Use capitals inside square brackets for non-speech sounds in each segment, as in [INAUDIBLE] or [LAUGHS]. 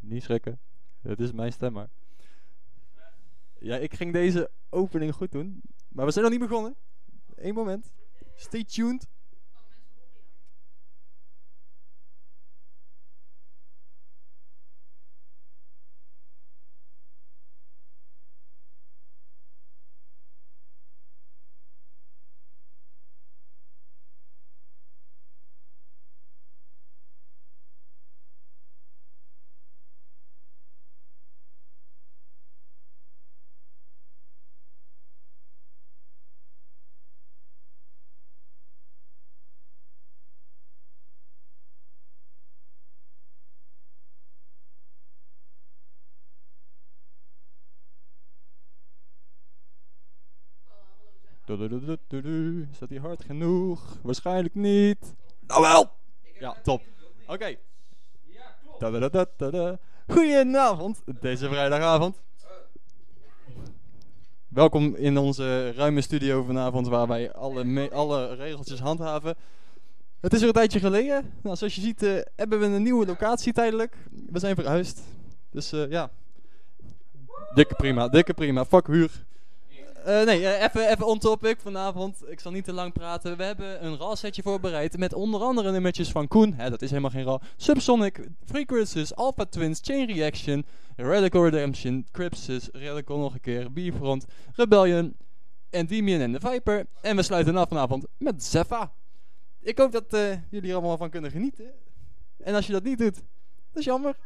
niet schrikken. Het is mijn stem maar. Ja, ik ging deze opening goed doen. Maar we zijn nog niet begonnen. Eén moment. Stay tuned. Dat hier hard genoeg? Waarschijnlijk niet. Nou wel! Ja, top. Oké. Tadadadadada. Goedenavond, deze vrijdagavond. Welkom in onze ruime studio vanavond waar wij alle, alle regeltjes handhaven. Het is weer een tijdje geleden. Nou, zoals je ziet eh, hebben we een nieuwe locatie tijdelijk. We zijn verhuisd. Dus eh, ja. Dikke prima, dikke prima. Fuck huur. Eh, nee, eh, even even on topic vanavond. Ik zal niet te lang praten. We hebben een RAL setje voorbereid met onder andere nummertjes van Koen. Hè, dat is helemaal geen RAL. Subsonic, Frequencies, Alpha Twins, Chain Reaction, Radical Redemption, Crypsis, Radical nog een keer, Bifront, Rebellion, Endymion en de Viper. En we sluiten af vanavond met Zepha. Ik hoop dat eh, jullie er allemaal van kunnen genieten. En als je dat niet doet, dat is jammer.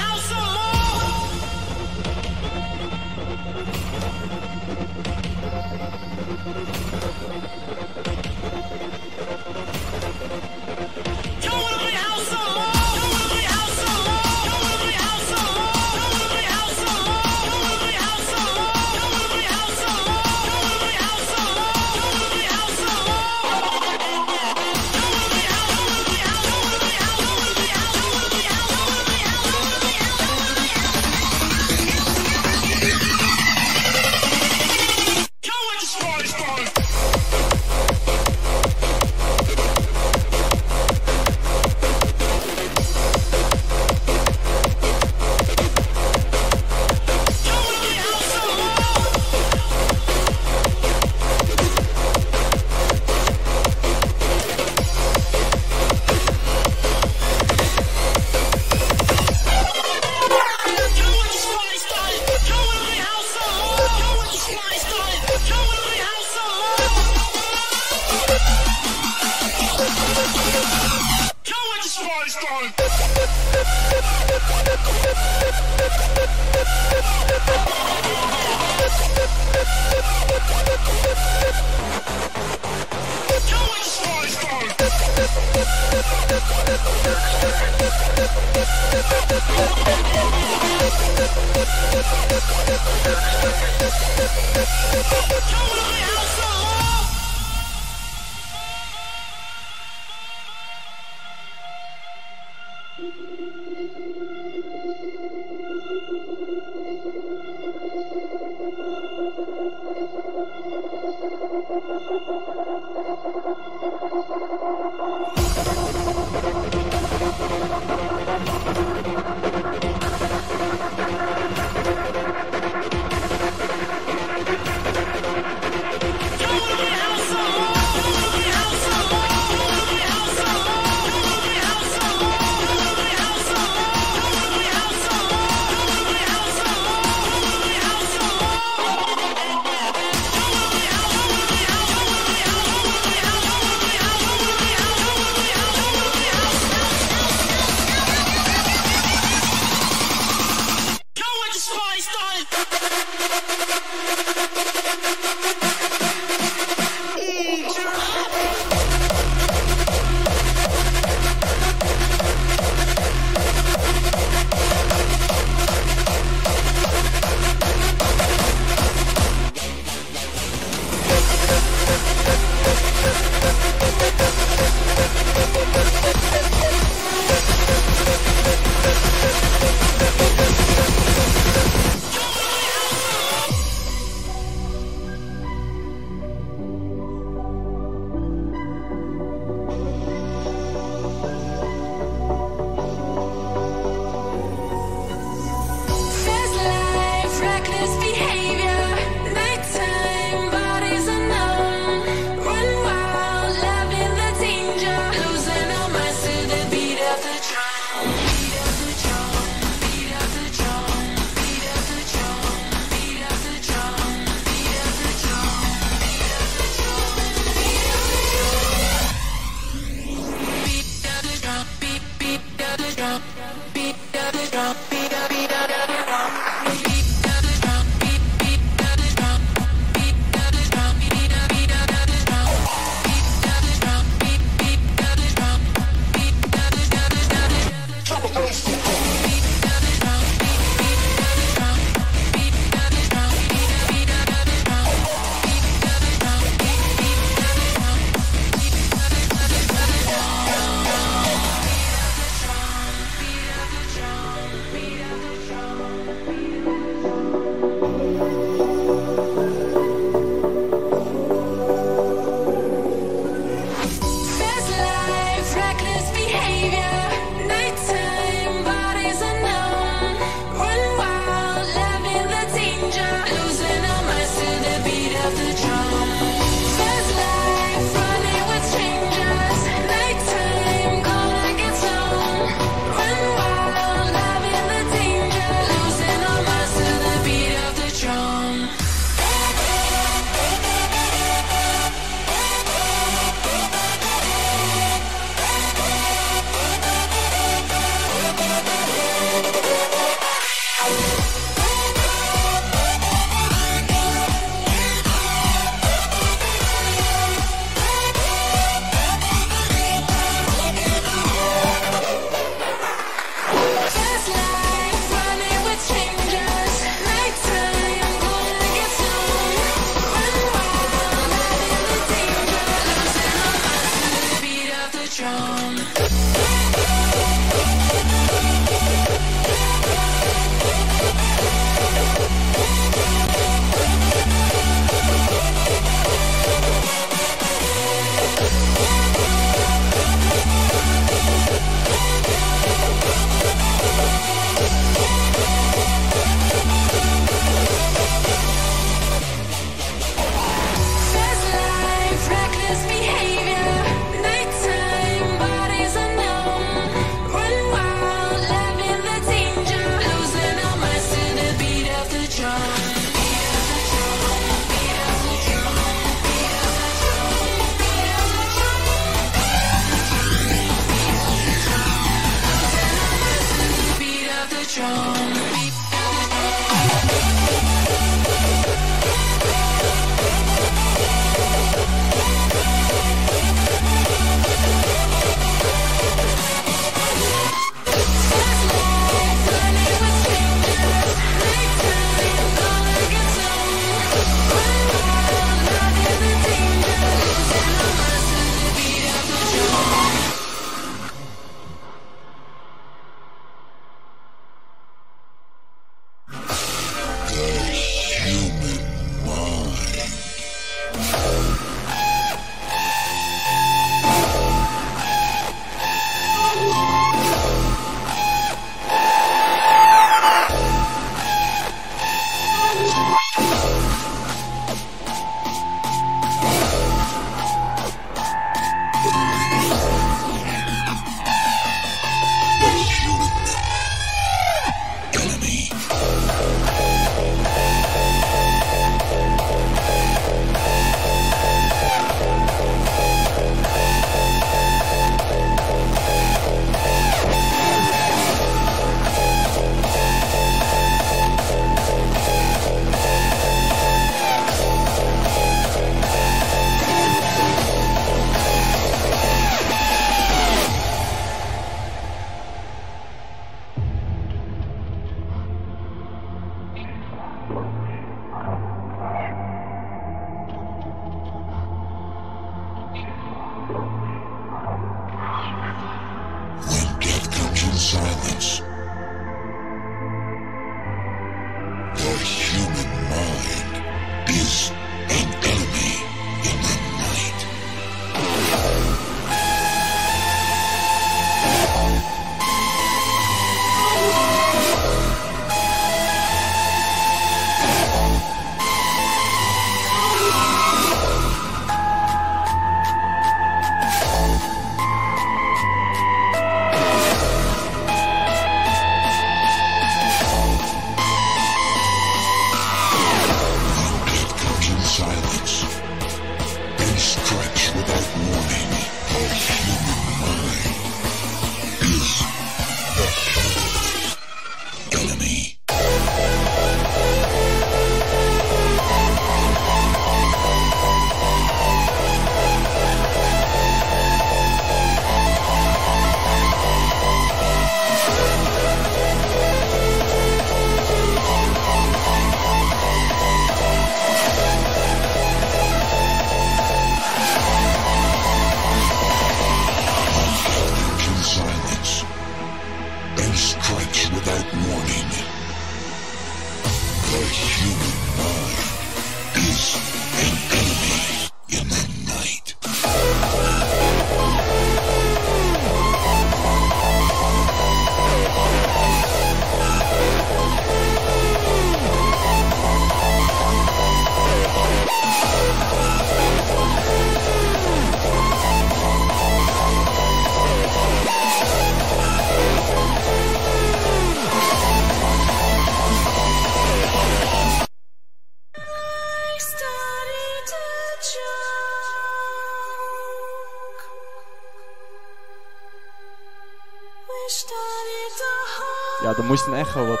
Op.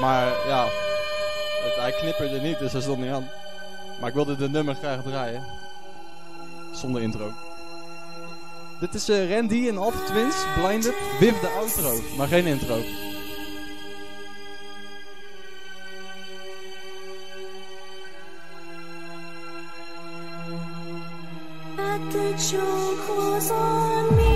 Maar ja, het, hij knipperde niet, dus hij stond niet aan. Maar ik wilde de nummer graag draaien. Zonder intro. Dit is eh, Randy en Alpha Twins, Blinded, with de outro. Maar geen intro. The.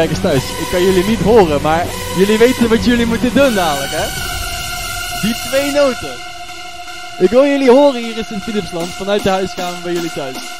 Kijkers thuis, ik kan jullie niet horen, maar jullie weten wat jullie moeten doen dadelijk, hè? Die twee noten. Ik wil jullie horen hier in Sint-Philipsland vanuit de huiskamer bij jullie thuis.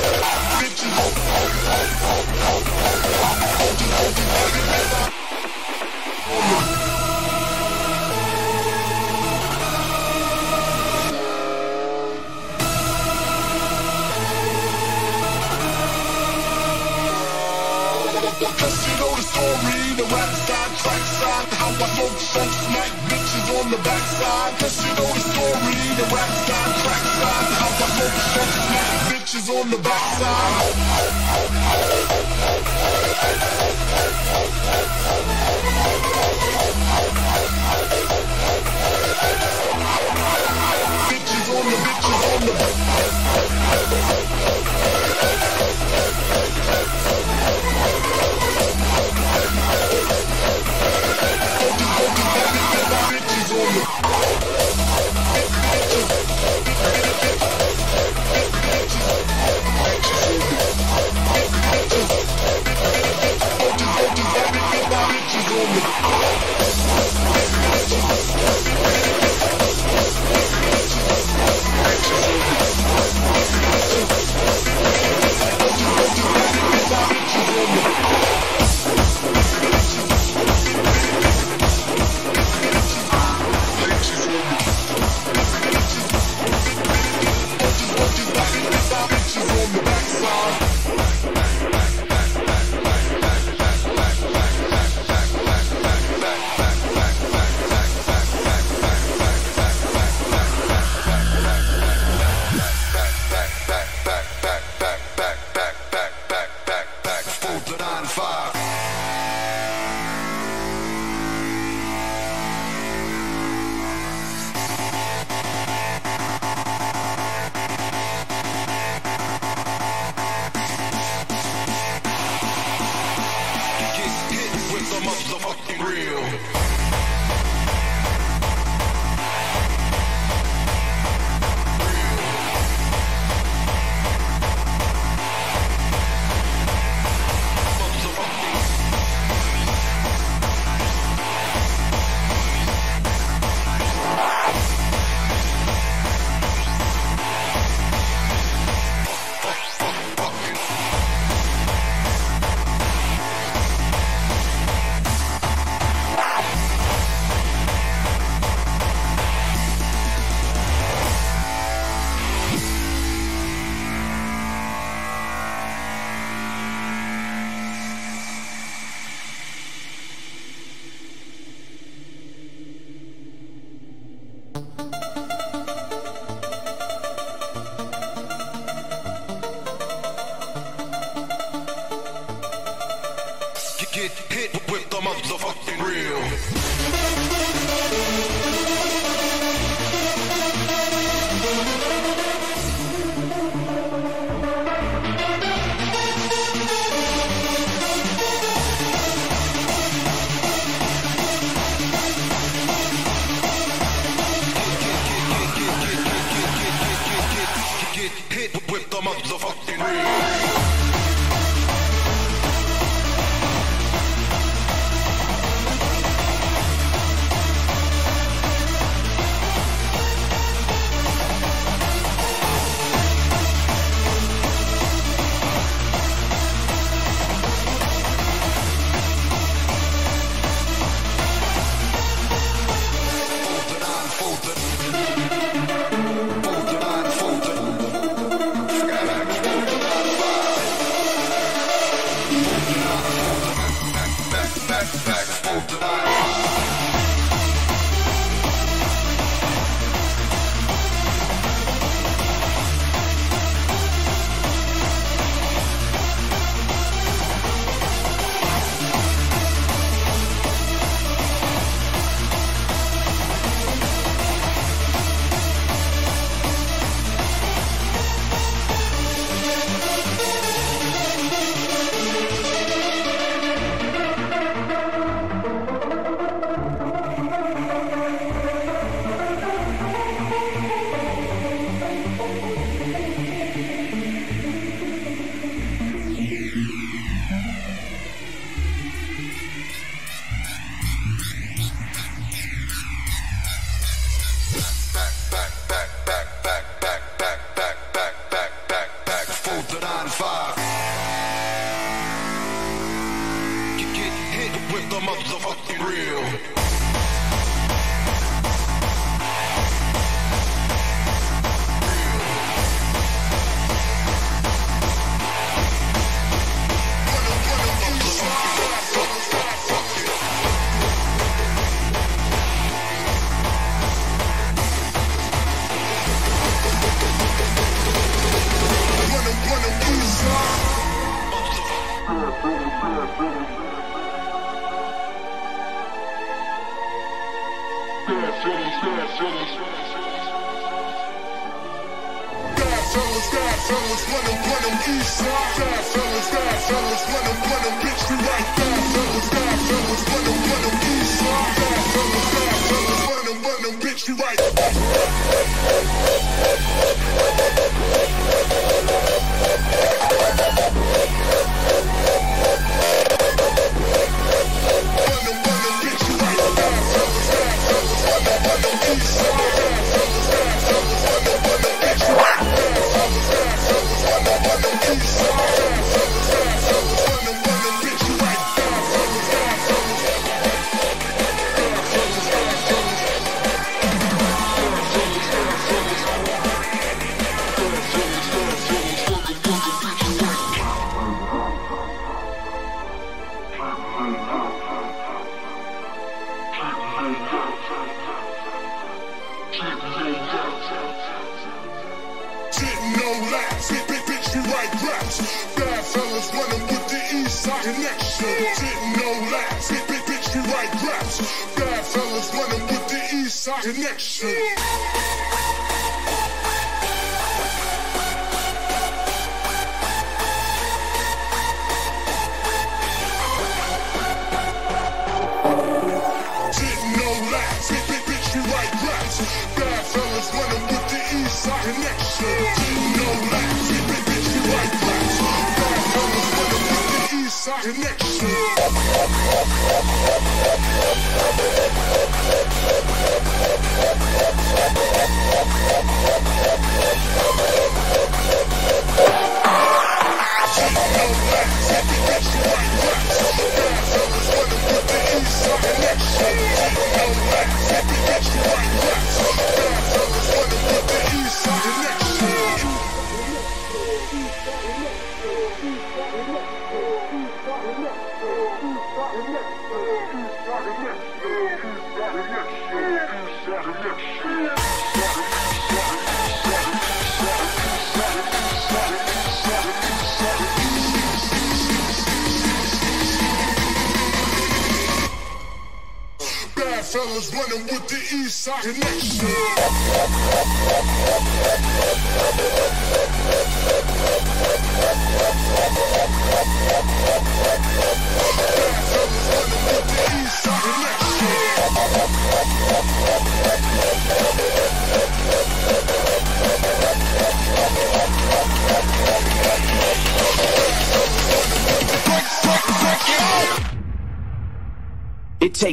Guess you know the story, the rap side, track side, how I smoke, smoke, smack on the backside. Guess you know the story, the rap side, track side, how I smoke, smoke, smack bitches on the backside. Bitches on the bitches on the bitches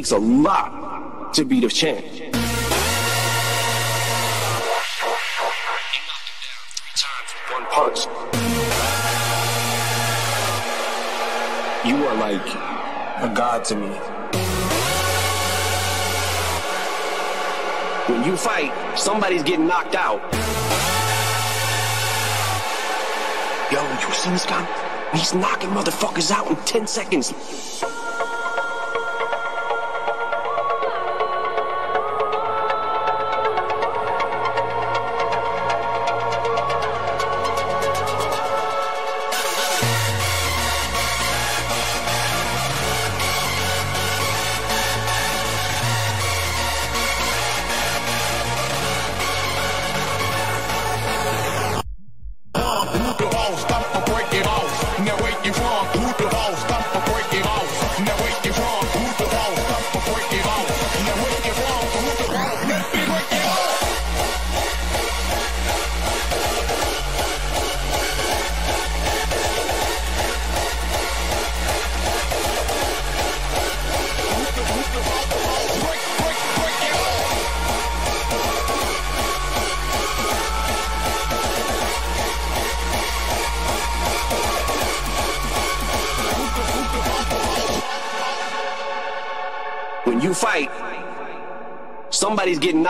takes a lot to beat a champ. You are like a god to me. When you fight, somebody's getting knocked out. Yo, you see this guy? He's knocking motherfuckers out in 10 seconds.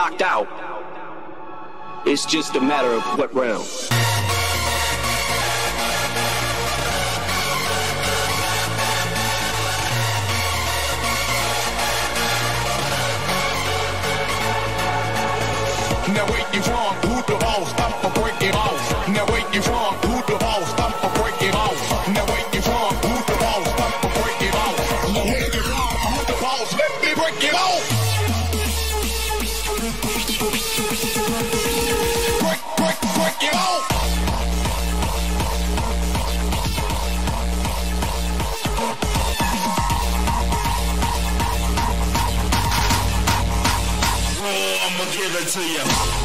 knocked out. It's just a matter of what round. Now wait, you wrong, who the boss? give it to you.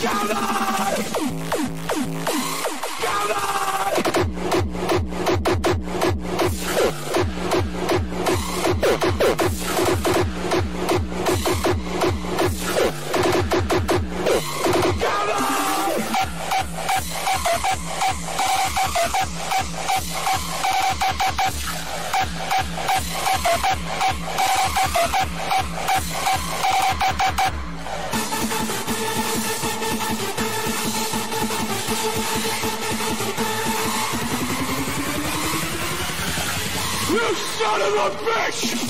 Shout out!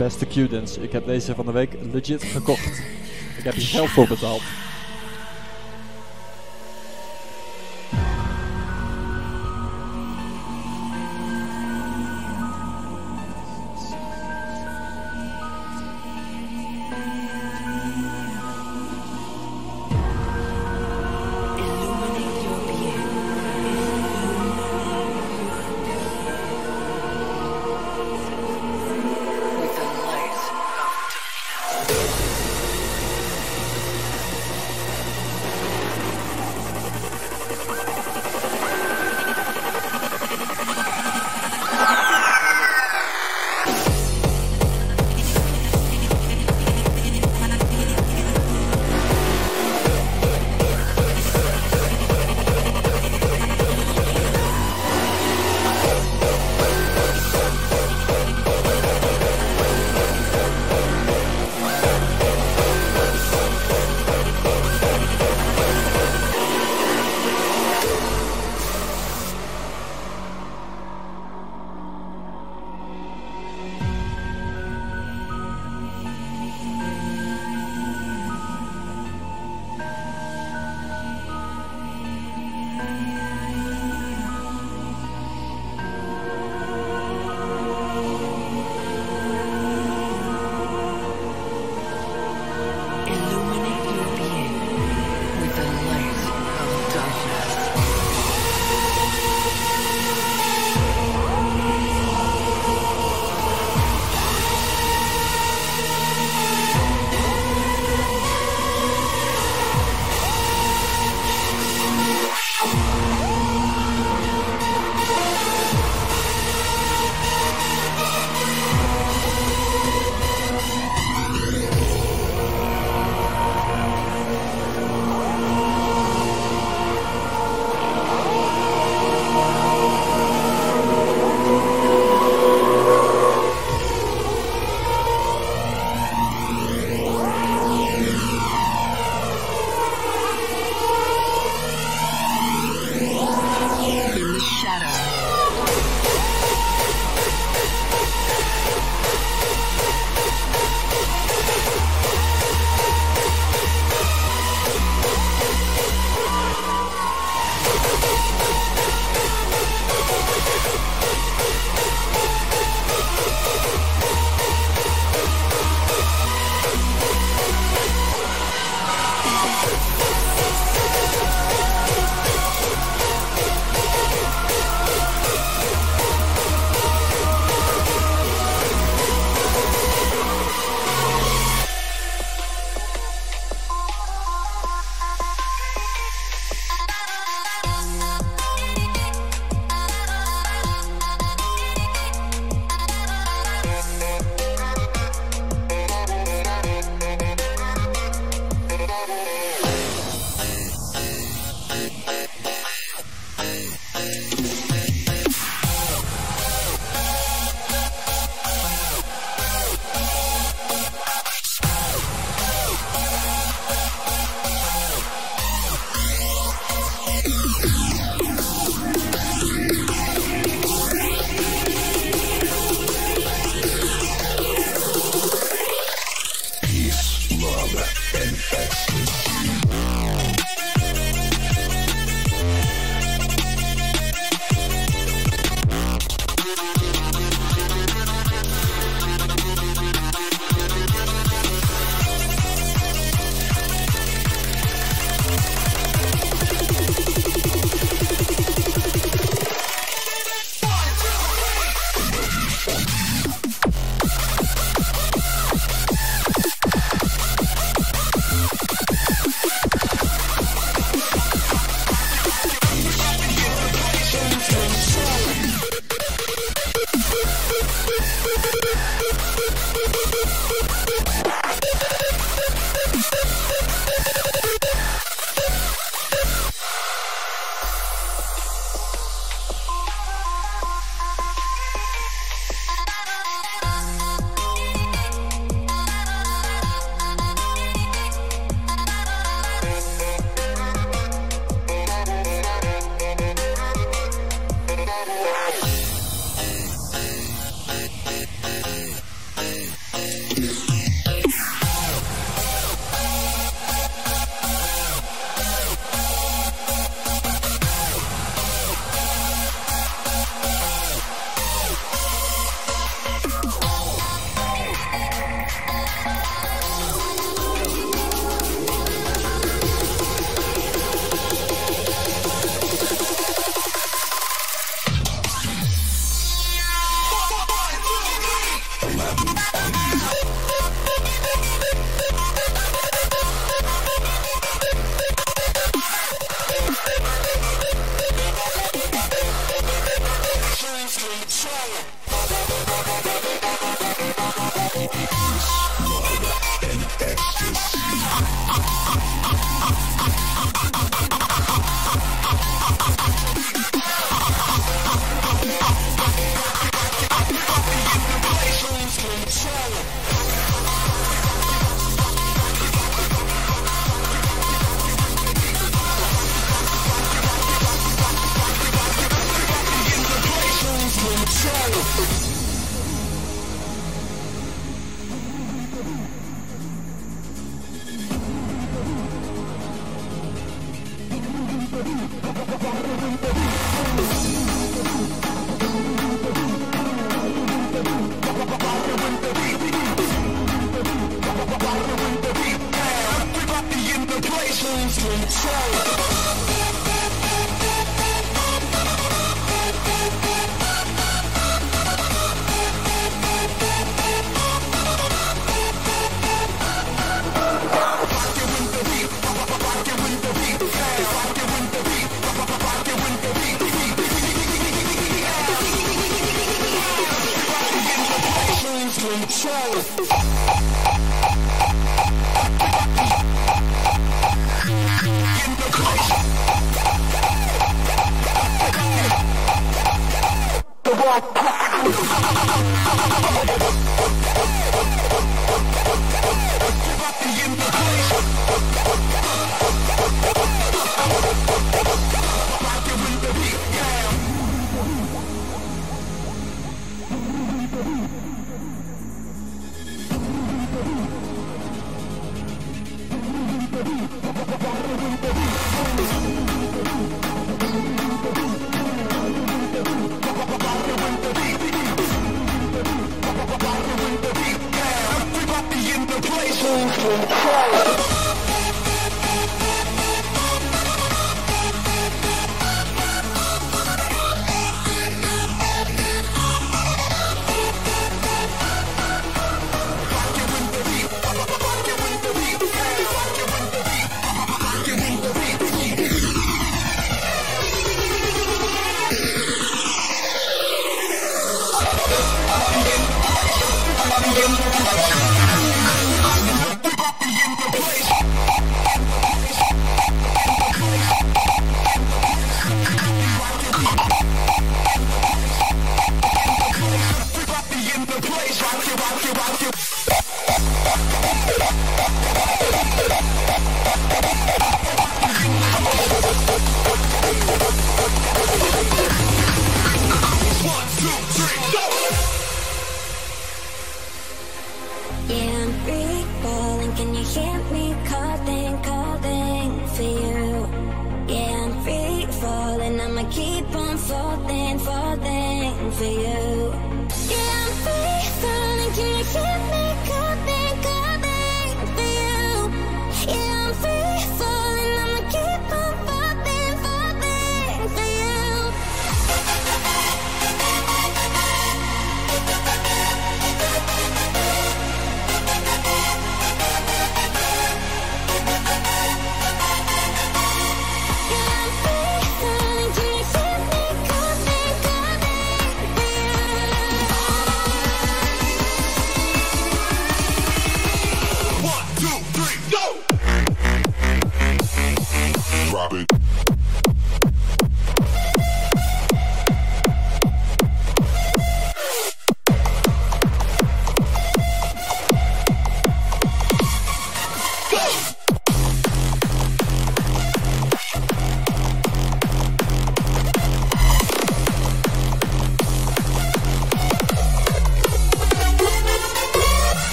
Beste Cudence, ik heb deze van de week legit gekocht. Ik heb hier zelf voor betaald.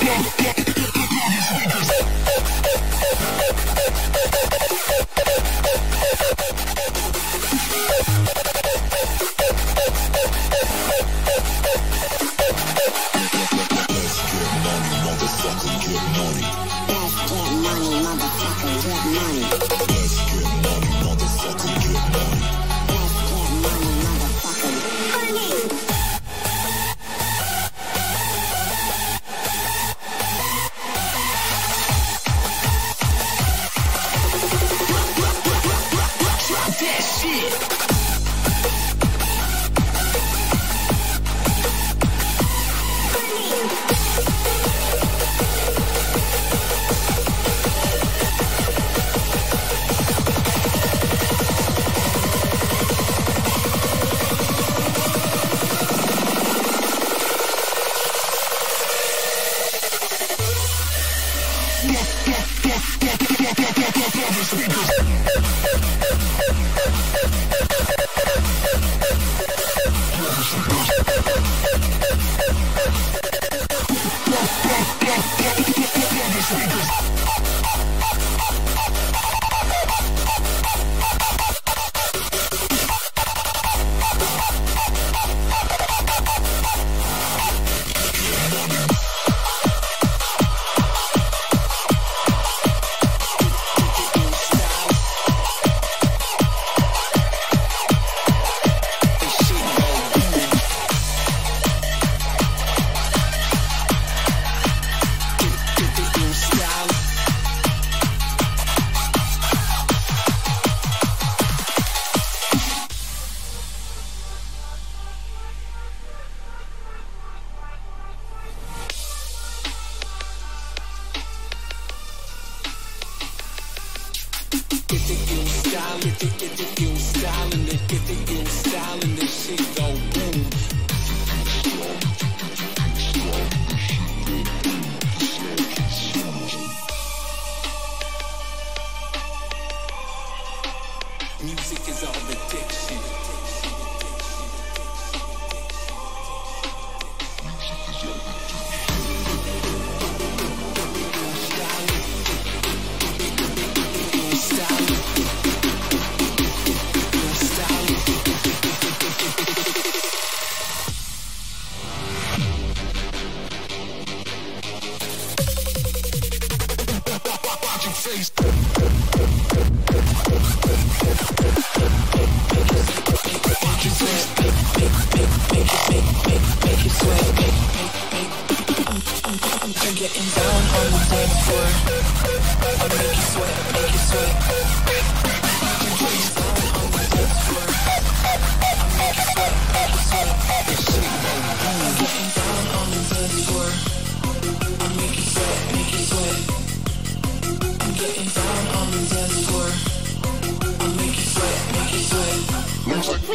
Get, get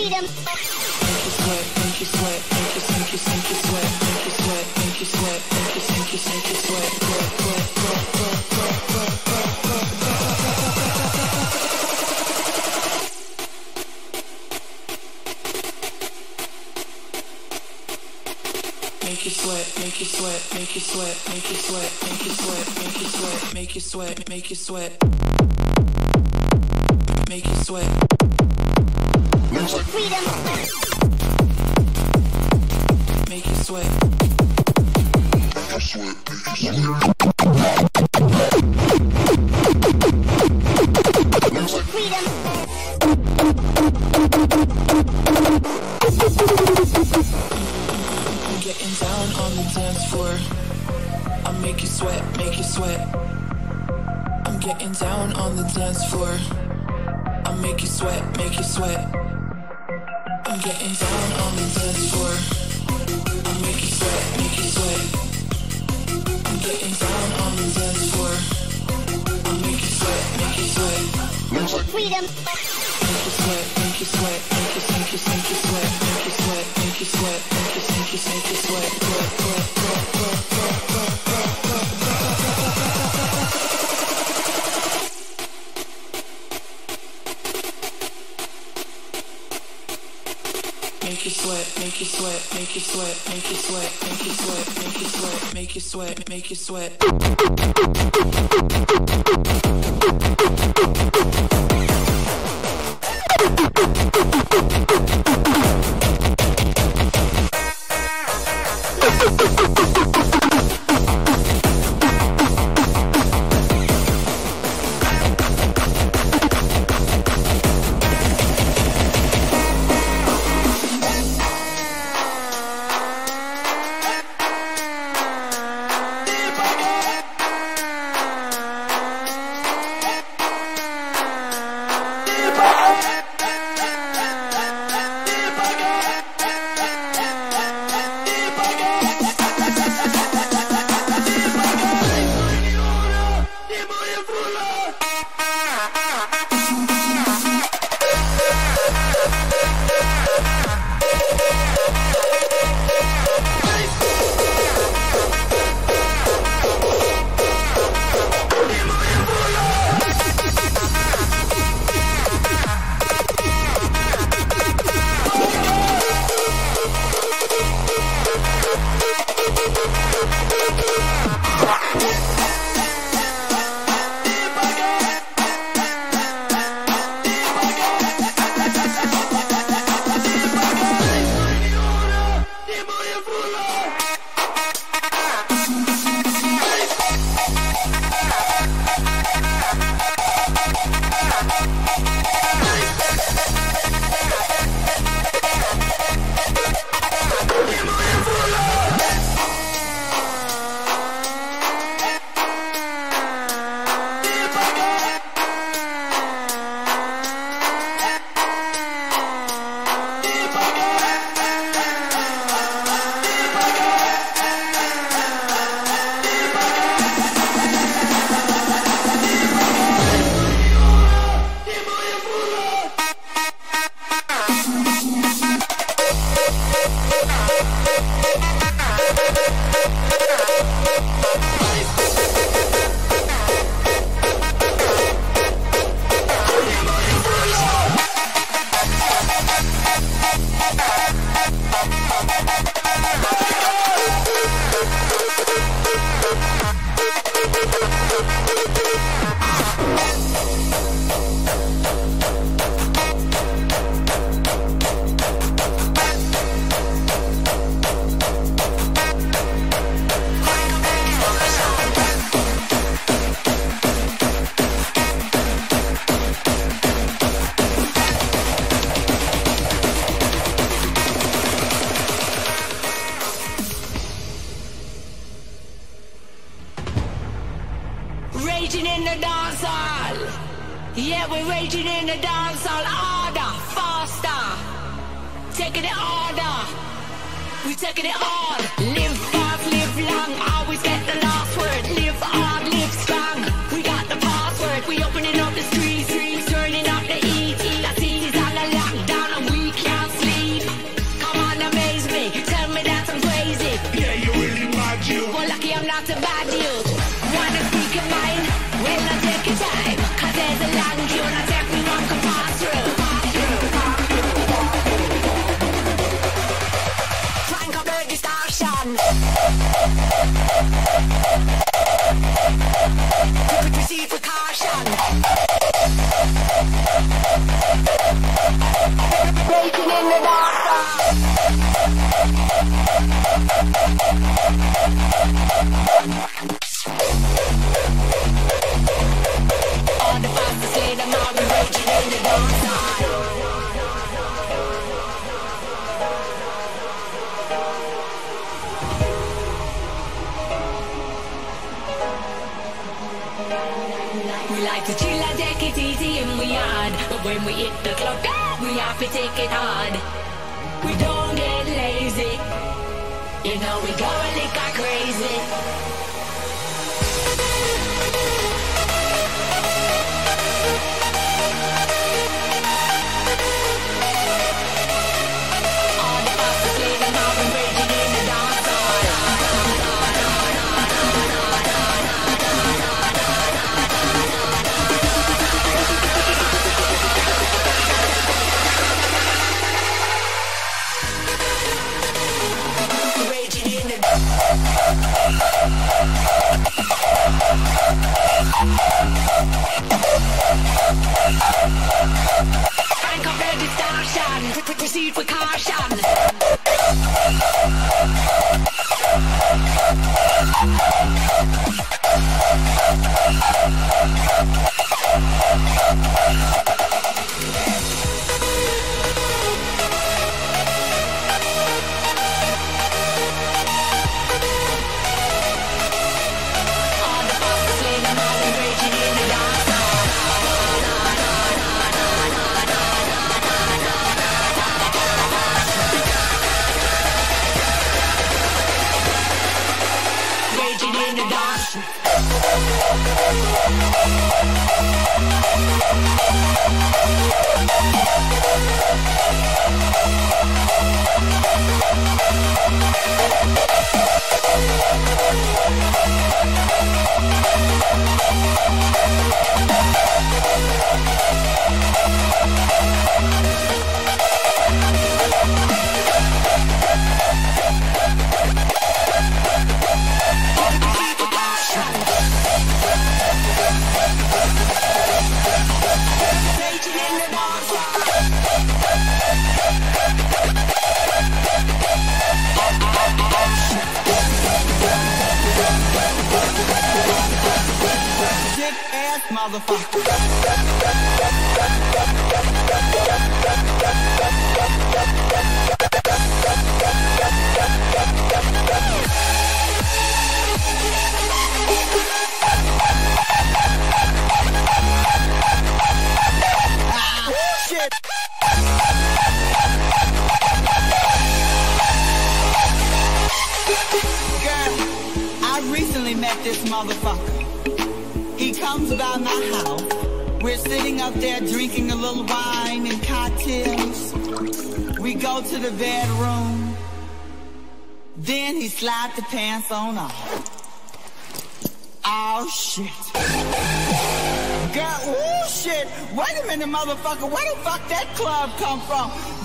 freedom. Make you sweat, make you sweat, make you sweat, make you sweat, make you sweat, make you sweat, make you sweat, make you sweat.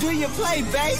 Do your play, babe.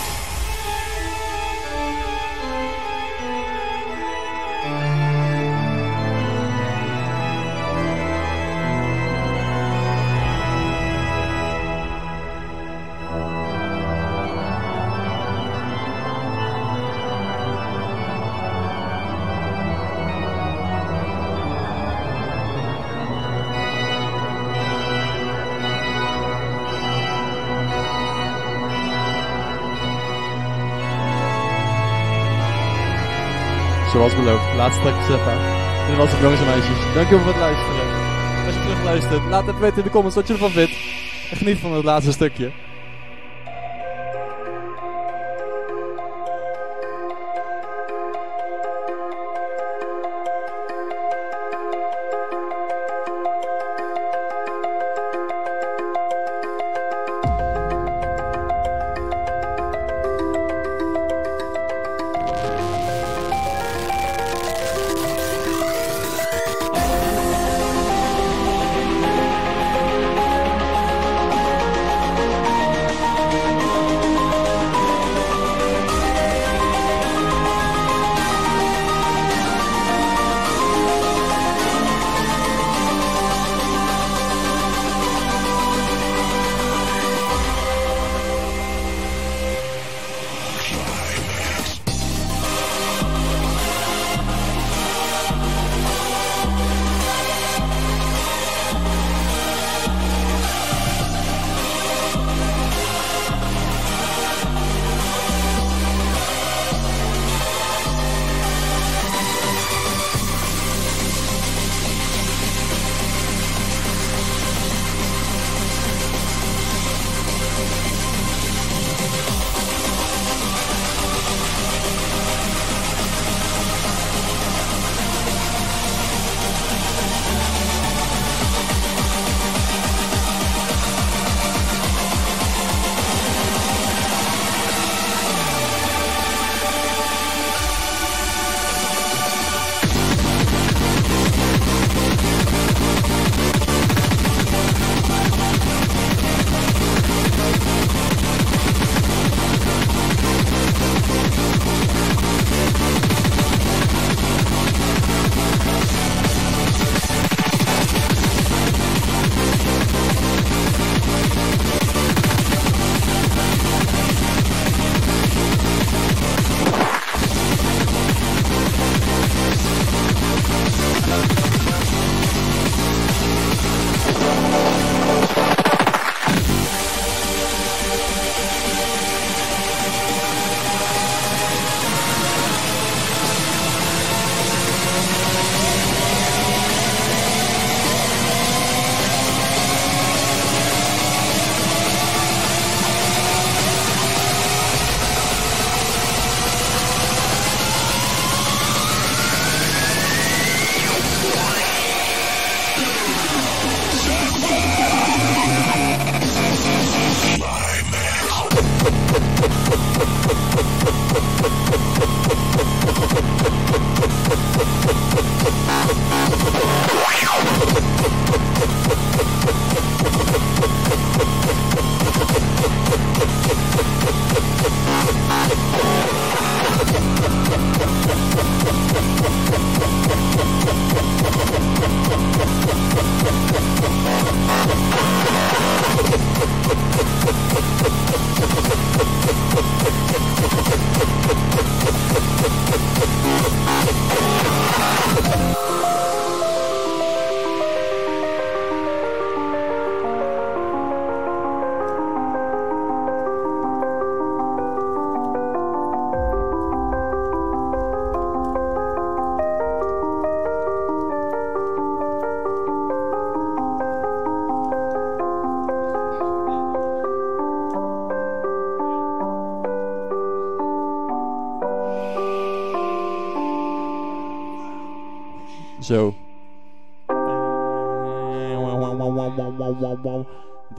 zoals beloofd, laatste stukje zeggen. Dit was het jongens en meisjes. Dankjewel voor het luisteren. Als je terugluistert, laat het weten in de comments wat je ervan vindt. En geniet van het laatste stukje.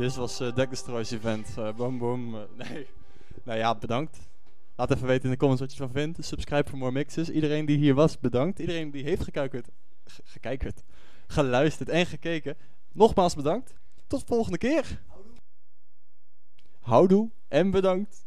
Dit was uh, Deck Destroys event. Uh, boom, boom. Uh, [LAUGHS] nee. Nou ja, bedankt. Laat even weten in de comments wat je ervan vindt. Subscribe voor more mixes. Iedereen die hier was, bedankt. Iedereen die heeft gekijkerd, gekijkerd, geluisterd en gekeken. Nogmaals bedankt. Tot de volgende keer. Houdoe en bedankt.